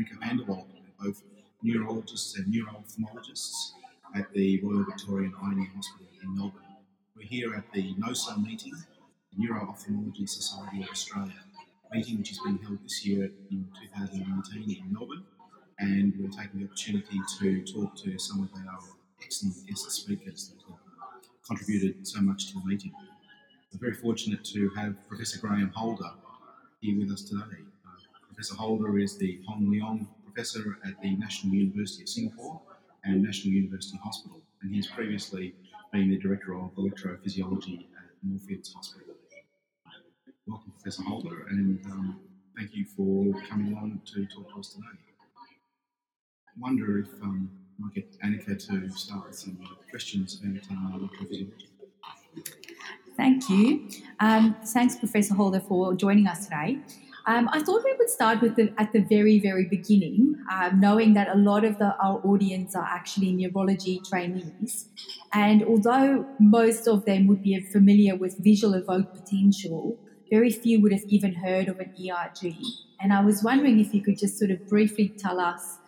Anneke van der Walt, both neurologists and neuro-ophthalmologists at the Royal Victorian Eye Hospital in Melbourne. We're here at the NOSA meeting, the Neuro-Ophthalmology Society of Australia, meeting which has been held this year in 2019 in Melbourne, and we're taking the opportunity to talk to some of our excellent guest speakers that have contributed so much to the meeting. We're very fortunate to have Professor Graham Holder here with us today. Professor Holder is the Hong Leong Professor at the National University of Singapore and National University Hospital, and he's previously been the Director of Electrophysiology at Moorfields Hospital. Welcome, Professor Holder, and um, thank you for coming along to talk to us today. I wonder if um, I might get Anneke to start with some questions about uh, electrophysiology. Thank you. Um, thanks, Professor Holder, for joining us today. Um, I thought we would start with the, at the very, very beginning, um, knowing that a lot of the, our audience are actually neurology trainees. And although most of them would be familiar with visual evoked potential, very few would have even heard of an ERG. And I was wondering if you could just sort of briefly tell us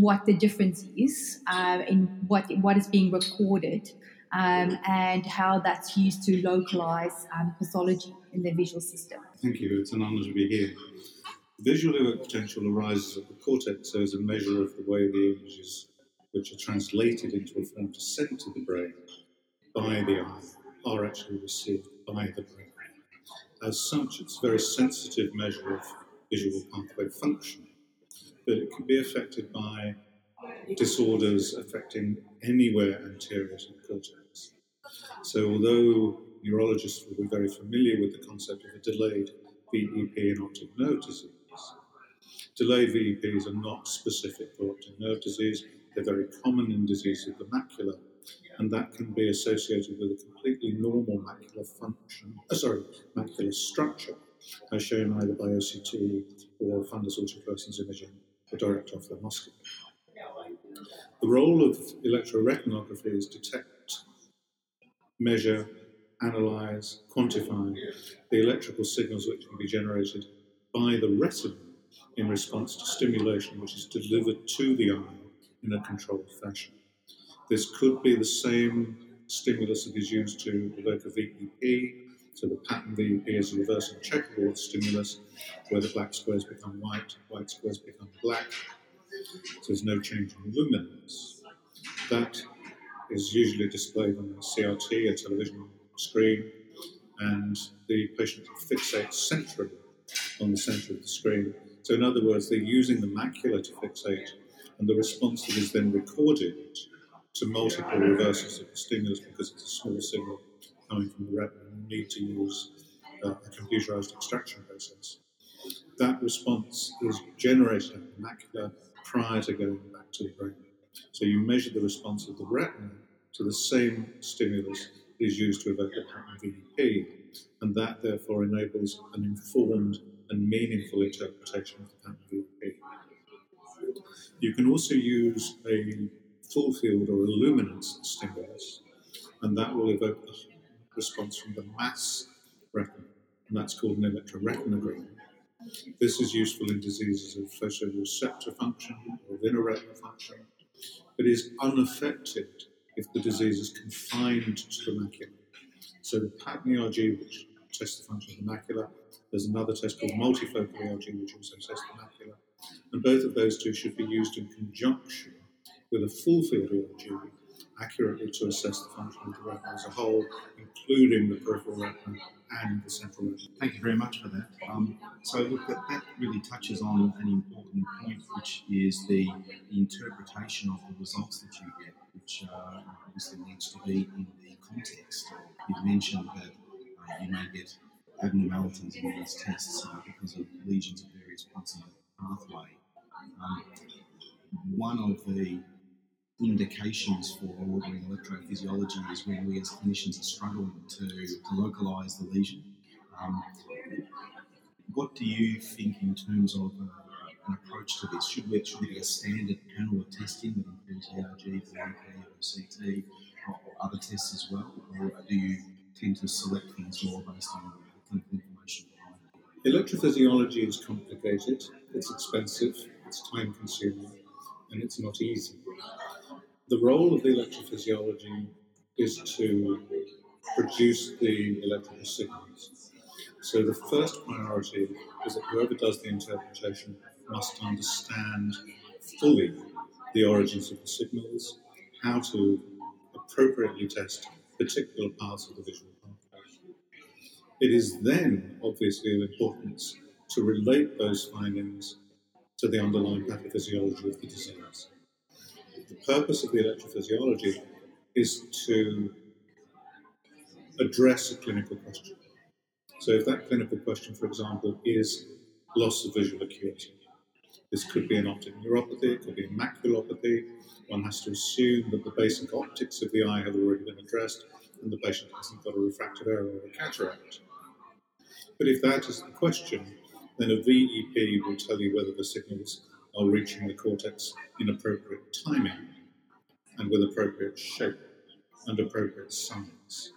what the difference is uh, in what, what is being recorded um, and how that's used to localize um, pathology in the visual system. Thank you. It's an honour to be here. Visual potential arises at the cortex so as a measure of the way the images, which are translated into a form to send to the brain by the eye, are actually received by the brain. As such, it's a very sensitive measure of visual pathway function, but it can be affected by disorders affecting anywhere anterior to the cortex. So, although neurologists will be very familiar with the concept of a delayed VEP in optic nerve disease, delayed VEPs are not specific for optic nerve disease. They're very common in disease of the macula, and that can be associated with a completely normal macular function, uh, sorry, macular structure, as shown either by OCT or fundus autofluorescence imaging or direct ophthalmoscopy. The role of electroretinography is detect, measure, analyze, quantify the electrical signals which can be generated by the retina in response to stimulation which is delivered to the eye in a controlled fashion. This could be the same stimulus that is used to evoke a VEP. So the pattern VEP is a reversing checkerboard stimulus where the black squares become white, white squares become black, so there's no change in luminance. That is usually displayed on a CRT, a television screen, and the patient fixates centrally on the center of the screen. So, in other words, they're using the macula to fixate, and the response that is then recorded to multiple reversals of the stimulus because it's a small signal coming from the retina. You need to use uh, a computerized extraction process. That response is generated at the macula prior to going back to the brain. So you measure the response of the retina to the same stimulus that is used to evoke the pattern VEP, and that therefore enables an informed and meaningful interpretation of the pattern VEP. You can also use a full field or a luminance stimulus, and that will evoke the response from the mass retina, and that's called an electroretinogram. This is useful in diseases of photoreceptor function or retinal function, but is unaffected if the disease is confined to the macula. So the pattern ERG, which tests the function of the macula, there's another test called multifocal ERG, which also tests the macula, and both of those two should be used in conjunction with a full field ERG accurately to assess the function of the retina as a whole, including the peripheral retina and the central. Thank you very much for that. Um, so, look, that, that really touches on an important point, which is the, the interpretation of the results that you get, which uh, obviously needs to be in the context. You've mentioned that uh, you may get abnormalities in these tests uh, because of lesions at various points in the pathway. Um, one of the indications for ordering electrophysiology is when we as clinicians are struggling to, to localise the lesion. Um, what do you think in terms of uh, an approach to this? Should, we, should there be a standard panel of testing that includes ERG, OCT, or, or other tests as well? Or do you tend to select things more based on clinical information? Electrophysiology is complicated, it's expensive, it's time consuming, and it's not easy. The role of the electrophysiology is to produce the electrical signals. So the first priority is that whoever does the interpretation must understand fully the origins of the signals, how to appropriately test particular parts of the visual pathway. It is then obviously of importance to relate those findings to the underlying pathophysiology of the disease. The purpose of the electrophysiology is to address a clinical question. So, if that clinical question, for example, is loss of visual acuity, this could be an optic neuropathy, it could be a maculopathy. One has to assume that the basic optics of the eye have already been addressed and the patient hasn't got a refractive error or a cataract. But if that is the question, then a VEP will tell you whether the signals are reaching the cortex in appropriate timing and with appropriate shape and appropriate size.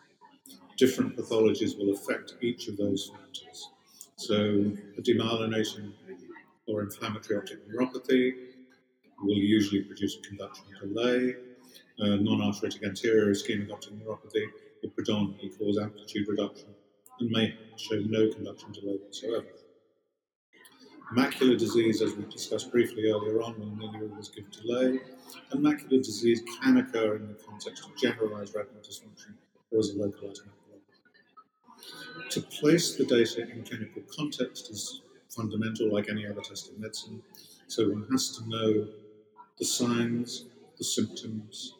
Different pathologies will affect each of those factors. So, a demyelination or inflammatory optic neuropathy will usually produce a conduction delay. Uh, non-arteritic anterior ischemic optic neuropathy will predominantly cause amplitude reduction and may show no conduction delay whatsoever. Macular disease, as we discussed briefly earlier on, will nearly always give delay, and macular disease can occur in the context of generalized retinal dysfunction or as a localized maculopathy. To place the data in clinical context is fundamental, like any other test in medicine. So one has to know the signs, the symptoms,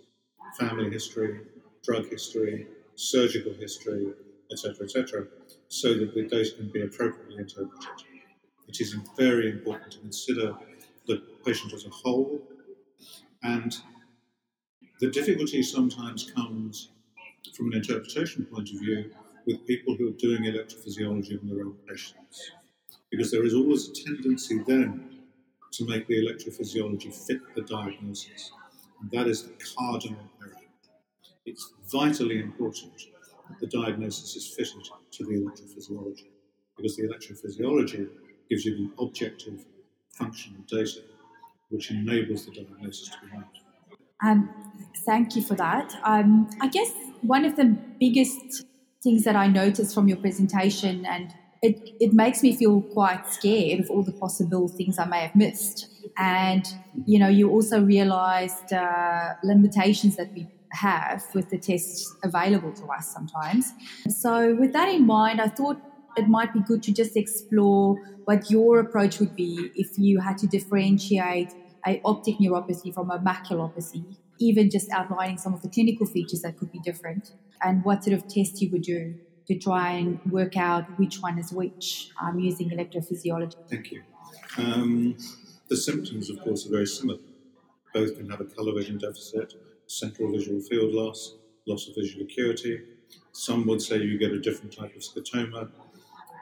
family history, drug history, surgical history, etc., etc., so that the data can be appropriately interpreted. It is very important to consider the patient as a whole, and the difficulty sometimes comes from an interpretation point of view with people who are doing electrophysiology on their own patients because there is always a tendency then to make the electrophysiology fit the diagnosis. And that is the cardinal error. It's vitally important that the diagnosis is fitted to the electrophysiology because the electrophysiology gives you the objective functional data which enables the diagnosis to be made. Um, thank you for that. Um, I guess one of the biggest things that I noticed from your presentation and it, it makes me feel quite scared of all the possible things I may have missed. And, you know, you also realized uh, limitations that we have with the tests available to us sometimes. So, with that in mind, I thought it might be good to just explore what your approach would be if you had to differentiate a optic neuropathy from a maculopathy, even just outlining some of the clinical features that could be different and what sort of tests you would do to try and work out which one is which um, using electrophysiology. Thank you. Um, the symptoms, of course, are very similar. Both can have a colour vision deficit, central visual field loss, loss of visual acuity. Some would say you get a different type of scotoma,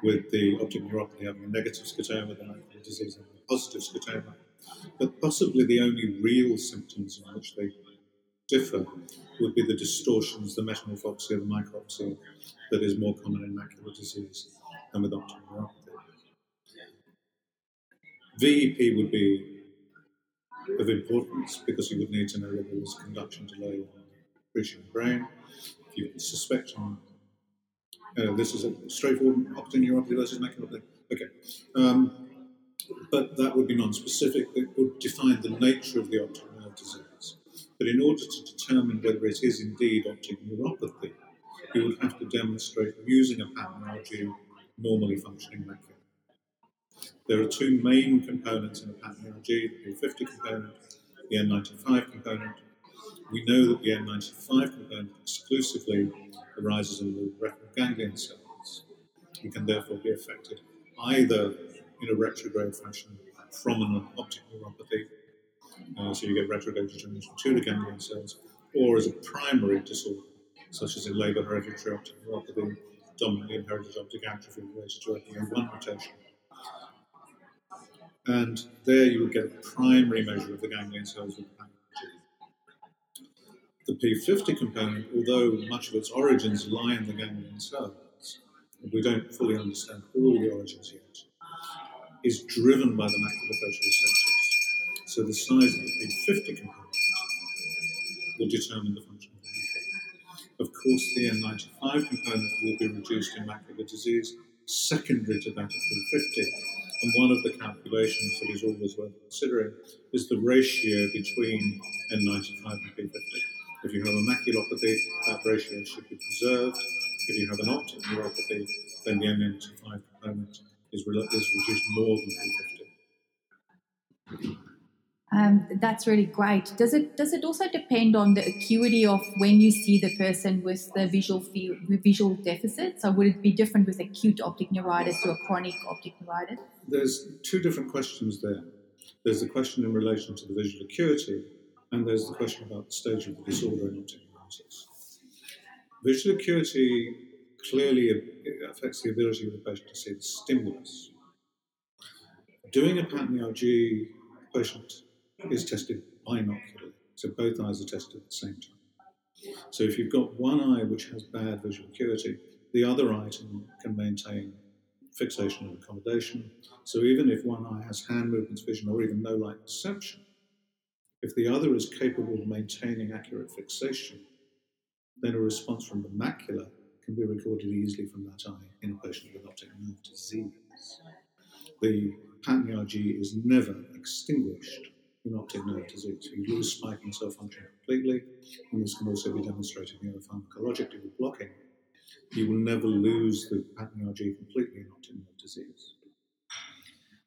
with the optic neuropathy having a negative scotoma, the macular disease having a positive scotoma. But possibly the only real symptoms in which they differ would be the distortions, the metamorphopsia, the micropsia that is more common in macular disease than with optic neuropathy. VEP would be of importance because you would need to know whether there was conduction delay reaching the brain. If you suspect on uh, this is a straightforward optic neuropathy versus maculopathy. Okay. Um, but that would be non-specific. It would define the nature of the optic nerve disease. But in order to determine whether it is indeed optic neuropathy, you would have to demonstrate using a pattern normally functioning macula. There are two main components in a pattern the P50 component, the N95 component. We know that the N95 component exclusively arises in the retinal ganglion cells. You can therefore be affected either in a retrograde fashion from an optic neuropathy uh, so you get retrograde degeneration to the ganglion cells, or as a primary disorder, such as a Leber hereditary optic neuropathy, dominantly inherited optic atrophy related to OPA1 mutation. And there you would get a primary measure of the ganglion cells with the P50 component, although much of its origins lie in the ganglion cells, we don't fully understand all the origins yet. is driven by the macular receptors. So the size of the P50 component will determine the function of the macula. Of course, the N95 component will be reduced in macular disease secondary to that of P50. And one of the calculations that is always worth considering is the ratio between N95 and P50. If you have a maculopathy, that ratio should be preserved. If you have an optic neuropathy, then the N95 component is, reduced more than P50. Um, that's really great. Does it does it also depend on the acuity of when you see the person with the visual field, visual deficit? So would it be different with acute optic neuritis to a chronic optic neuritis? There's two different questions there. There's the question in relation to the visual acuity, and there's the question about the stage of the disorder in optic neuritis. Visual acuity clearly affects the ability of the patient to see the stimulus. Doing a pattern ERG patient is tested binocularly, so both eyes are tested at the same time. So if you've got one eye which has bad visual acuity, the other eye can maintain fixation and accommodation. So even if one eye has hand movements vision or even no light perception, if the other is capable of maintaining accurate fixation, then a response from the macula can be recorded easily from that eye in a patient with optic nerve disease. The pattern ERG is never extinguished in optic nerve disease. You lose spiking cell function completely, and this can also be demonstrated neuropharmacologically with blocking. You will never lose the pattern ERG completely in optic nerve disease.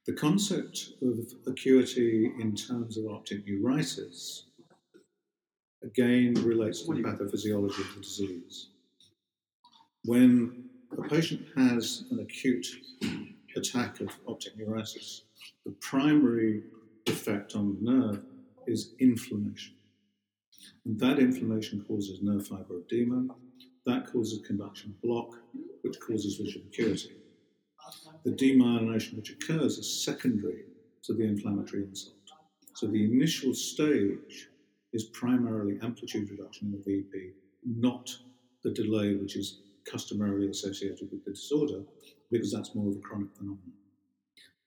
The concept of acuity in terms of optic neuritis again relates to the pathophysiology of the disease. When a patient has an acute attack of optic neuritis, the primary effect on the nerve is inflammation. And that inflammation causes nerve fiber edema, that causes conduction block, which causes visual acuity. The demyelination which occurs is secondary to the inflammatory insult. So the initial stage is primarily amplitude reduction in the VP, not the delay which is customarily associated with the disorder, because that's more of a chronic phenomenon.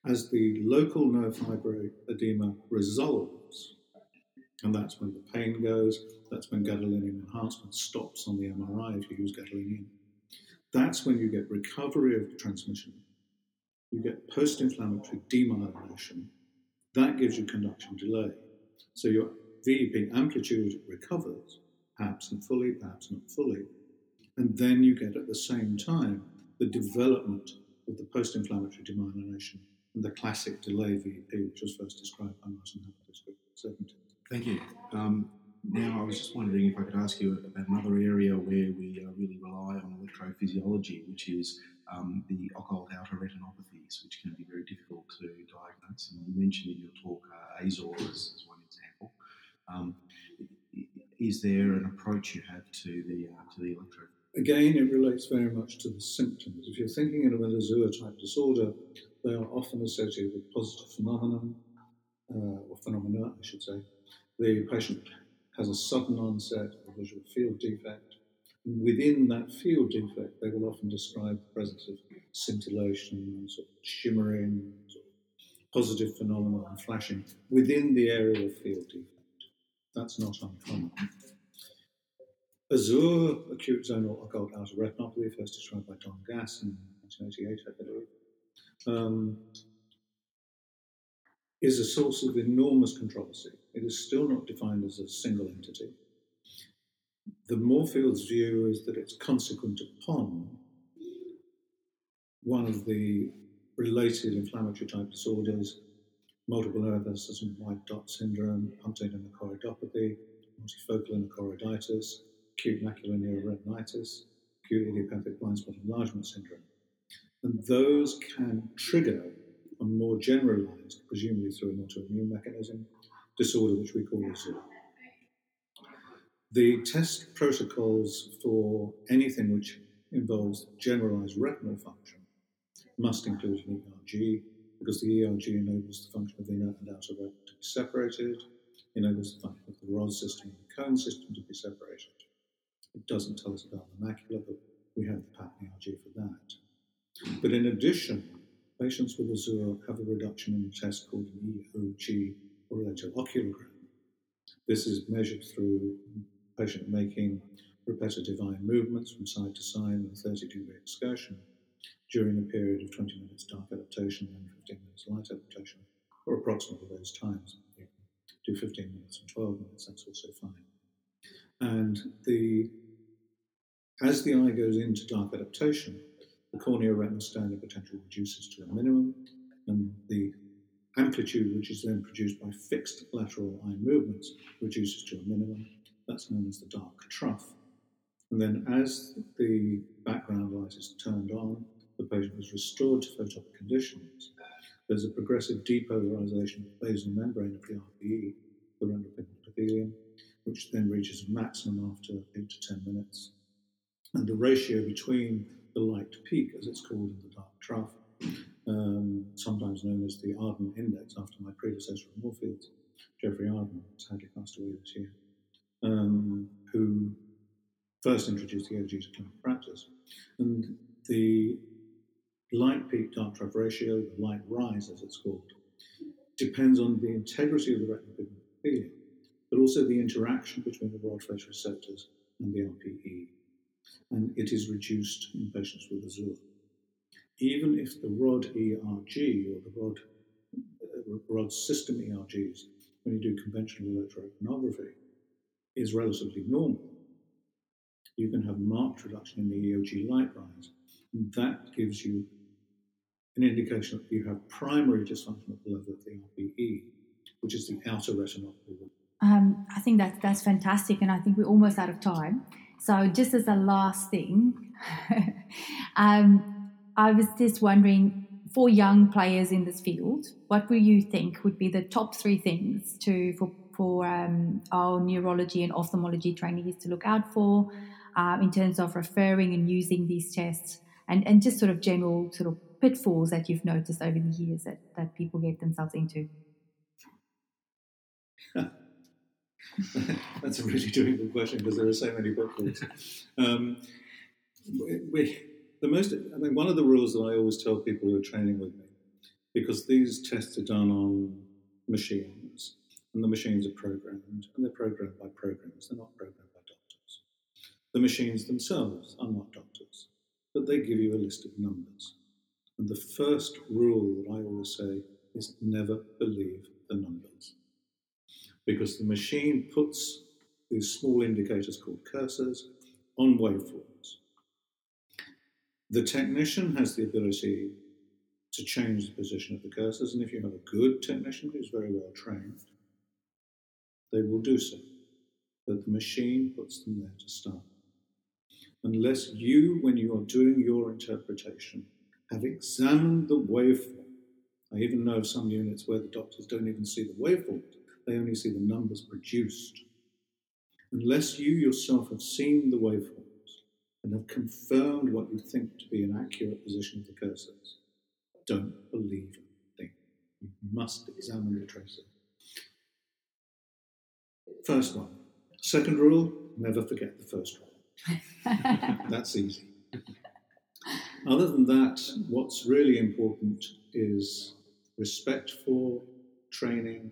As the local nerve fiber edema resolves, and that's when the pain goes, that's when gadolinium enhancement stops on the MRI if you use gadolinium. That's when you get recovery of transmission. You get post inflammatory demyelination. That gives you conduction delay. So your VEP amplitude recovers, perhaps not fully, perhaps not fully. And then you get at the same time the development of the post inflammatory demyelination and the classic delay VEP, which was first described by Martin Hubbard Thank you. Um, now, I was just wondering if I could ask you about another area where we uh, really rely on electrophysiology, which is um, the occult outer retinopathies, which can be very difficult to diagnose. And you mentioned in your talk uh, AZOOR as, one example. Um, is there an approach you have to the uh, to the electro? Again, it relates very much to the symptoms. If you're thinking of an AZOOR type disorder, they are often associated with positive phenomenon, uh, or phenomena, I should say. The patient has a sudden onset of a visual field defect. Within that field defect, they will often describe the presence of scintillation, sort of shimmering, positive phenomena and flashing within the area of field defect. That's not uncommon. AZOOR acute zonal occult outer retinopathy, first described by Don Gass in 1988, I believe, um, is a source of enormous controversy. It is still not defined as a single entity. The Moorfields view is that it's consequent upon one of the related inflammatory type disorders, multiple evanescent white dot syndrome, Huntington choroidopathy, multifocal endochoroiditis, acute macular neuroretinitis, acute idiopathic blind spot enlargement syndrome. And those can trigger a more generalized, presumably through an autoimmune mechanism, disorder which we call AZOOR. The test protocols for anything which involves generalized retinal function must include an ERG, because the ERG enables the function of the inner and outer retina to be separated, enables the function of the rod system and the cone system to be separated. It doesn't tell us about the macula, but we have the pattern ERG for that. But in addition, patients with AZOOR have a reduction in a test called an EOG, or electrooculogram. This is measured through patient making repetitive eye movements from side to side in a 30 degree excursion during a period of 20 minutes dark adaptation and 15 minutes light adaptation, or approximately those times. You can do 15 minutes and 12 minutes, that's also fine. And the as the eye goes into dark adaptation, the cornea retinal standing potential reduces to a minimum, and the amplitude, which is then produced by fixed lateral eye movements, reduces to a minimum. That's known as the dark trough. And then, as the background light is turned on, the patient is restored to photopic conditions. There's a progressive depolarization of the basal membrane of the RPE, the retinal pigment epithelium, which then reaches a maximum after 8 to 10 minutes. And the ratio between the light peak, as it's called in the dark trough, um, sometimes known as the Arden Index, after my predecessor in Moorfields, Geoffrey Arden, sadly passed away this year, um, who first introduced the EOG to clinical practice. And the light peak dark trough ratio, the light rise as it's called, depends on the integrity of the retinal pigment epithelium, but also the interaction between the rod photoreceptors and the RPE. And it is reduced in patients with AZOOR. Even if the rod ERG or the rod, uh, rod system ERGs, when you do conventional electroretinography, is relatively normal, you can have marked reduction in the EOG light rise. And that gives you an indication that you have primary dysfunction at the level of the RPE, which is the outer retinopathy. Um, I think that that's fantastic, and I think we're almost out of time. So, just as a last thing, um, I was just wondering for young players in this field, what will you think would be the top three things to for for um, our neurology and ophthalmology trainees to look out for um, in terms of referring and using these tests, and and just sort of general sort of pitfalls that you've noticed over the years that, that people get themselves into? That's a really difficult question because there are so many pitfalls. Um, we, we, the most, I mean, one of the rules that I always tell people who are training with me, because these tests are done on machines, and the machines are programmed, and they're programmed by programs, they're not programmed by doctors. The machines themselves are not doctors, but they give you a list of numbers. And the first rule that I always say is never believe the numbers. Because the machine puts these small indicators called cursors on waveforms. The technician has the ability to change the position of the cursors, and if you have a good technician who's very well trained, they will do so. But the machine puts them there to start. Unless you, when you are doing your interpretation, have examined the waveform. I even know of some units where the doctors don't even see the waveform, they only see the numbers produced. Unless you yourself have seen the waveforms and have confirmed what you think to be an accurate position of the cursors, don't believe a thing. You must examine the tracer. First one. Second rule never forget the first rule. That's easy. Other than that, what's really important is respect for training,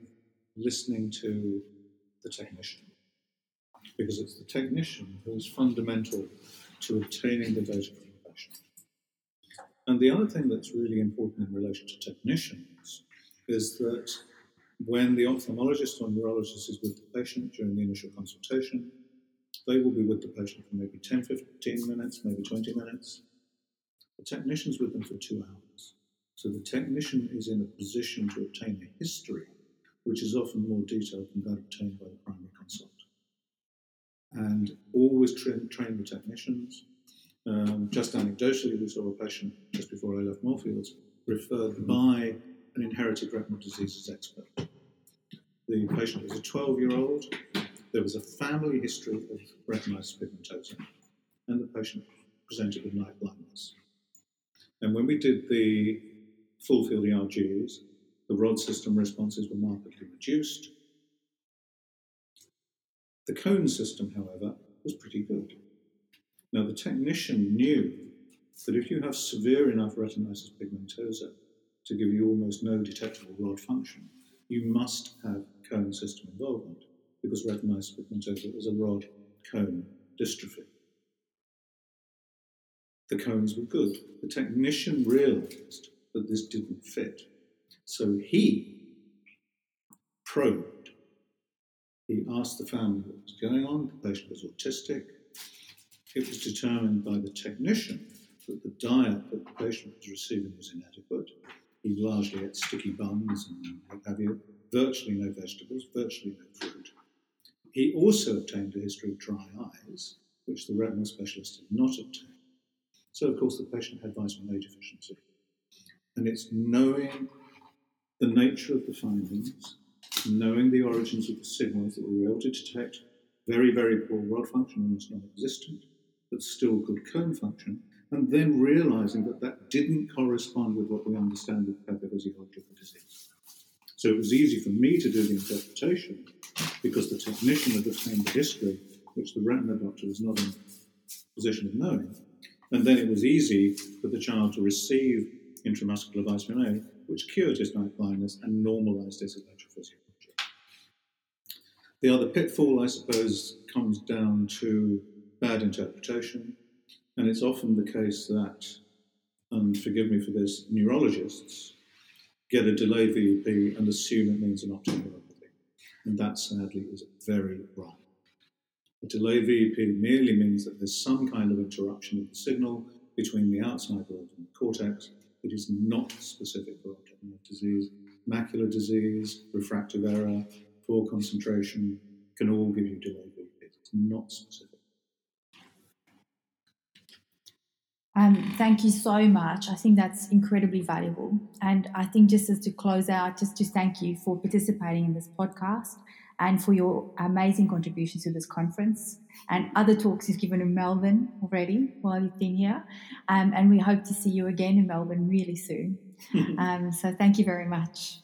listening to the technician. Because it's the technician who is fundamental to obtaining the data from the patient. And the other thing that's really important in relation to technicians is that when the ophthalmologist or neurologist is with the patient during the initial consultation, they will be with the patient for maybe 10, 15 minutes, maybe 20 minutes. The technician's with them for two hours. So the technician is in a position to obtain a history, which is often more detailed than that obtained by the primary consult. And always train, train the technicians. Um, just anecdotally, we saw a patient just before I left Moorfields referred by an inherited retinal diseases expert. The patient was a 12 year old. There was a family history of retinitis pigmentosa, and the patient presented with night blindness. And when we did the full field ERGs, the rod system responses were markedly reduced. The cone system, however, was pretty good. Now, the technician knew that if you have severe enough retinitis pigmentosa, to give you almost no detectable rod function, you must have cone system involvement because retinitis pigmentosa is a rod cone dystrophy. The cones were good. The technician realized that this didn't fit. So he probed. He asked the family what was going on. The patient was autistic. It was determined by the technician that the diet that the patient was receiving was inadequate. He largely ate sticky buns and what have you, virtually no vegetables, virtually no fruit. He also obtained a history of dry eyes, which the retinal specialist did not obtain. So, of course, the patient had vitamin A deficiency. And it's knowing the nature of the findings, knowing the origins of the signals that we were able to detect very, very poor rod function, almost non existent, but still good cone function, and then realizing that that didn't correspond with what we understand of pathophysiology of the disease. So it was easy for me to do the interpretation because the technician had obtained the history, which the retina doctor was not in a position of knowing. And then it was easy for the child to receive intramuscular vitamin A, which cured his night blindness and normalized his electrophysiology. The other pitfall, I suppose, comes down to bad interpretation. And it's often the case that, and forgive me for this, neurologists get a delayed VEP and assume it means an optic neuropathy. And that sadly is very wrong. A delayed VEP merely means that there's some kind of interruption of the signal between the outside world and the cortex. It is not specific for optic nerve disease. Macular disease, refractive error, poor concentration can all give you delayed VEP. It's not specific. Um, thank you so much. I think that's incredibly valuable. And I think just as to close out, just to thank you for participating in this podcast and for your amazing contributions to this conference and other talks you've given in Melbourne already while you've been here. Um, and we hope to see you again in Melbourne really soon. um, so thank you very much.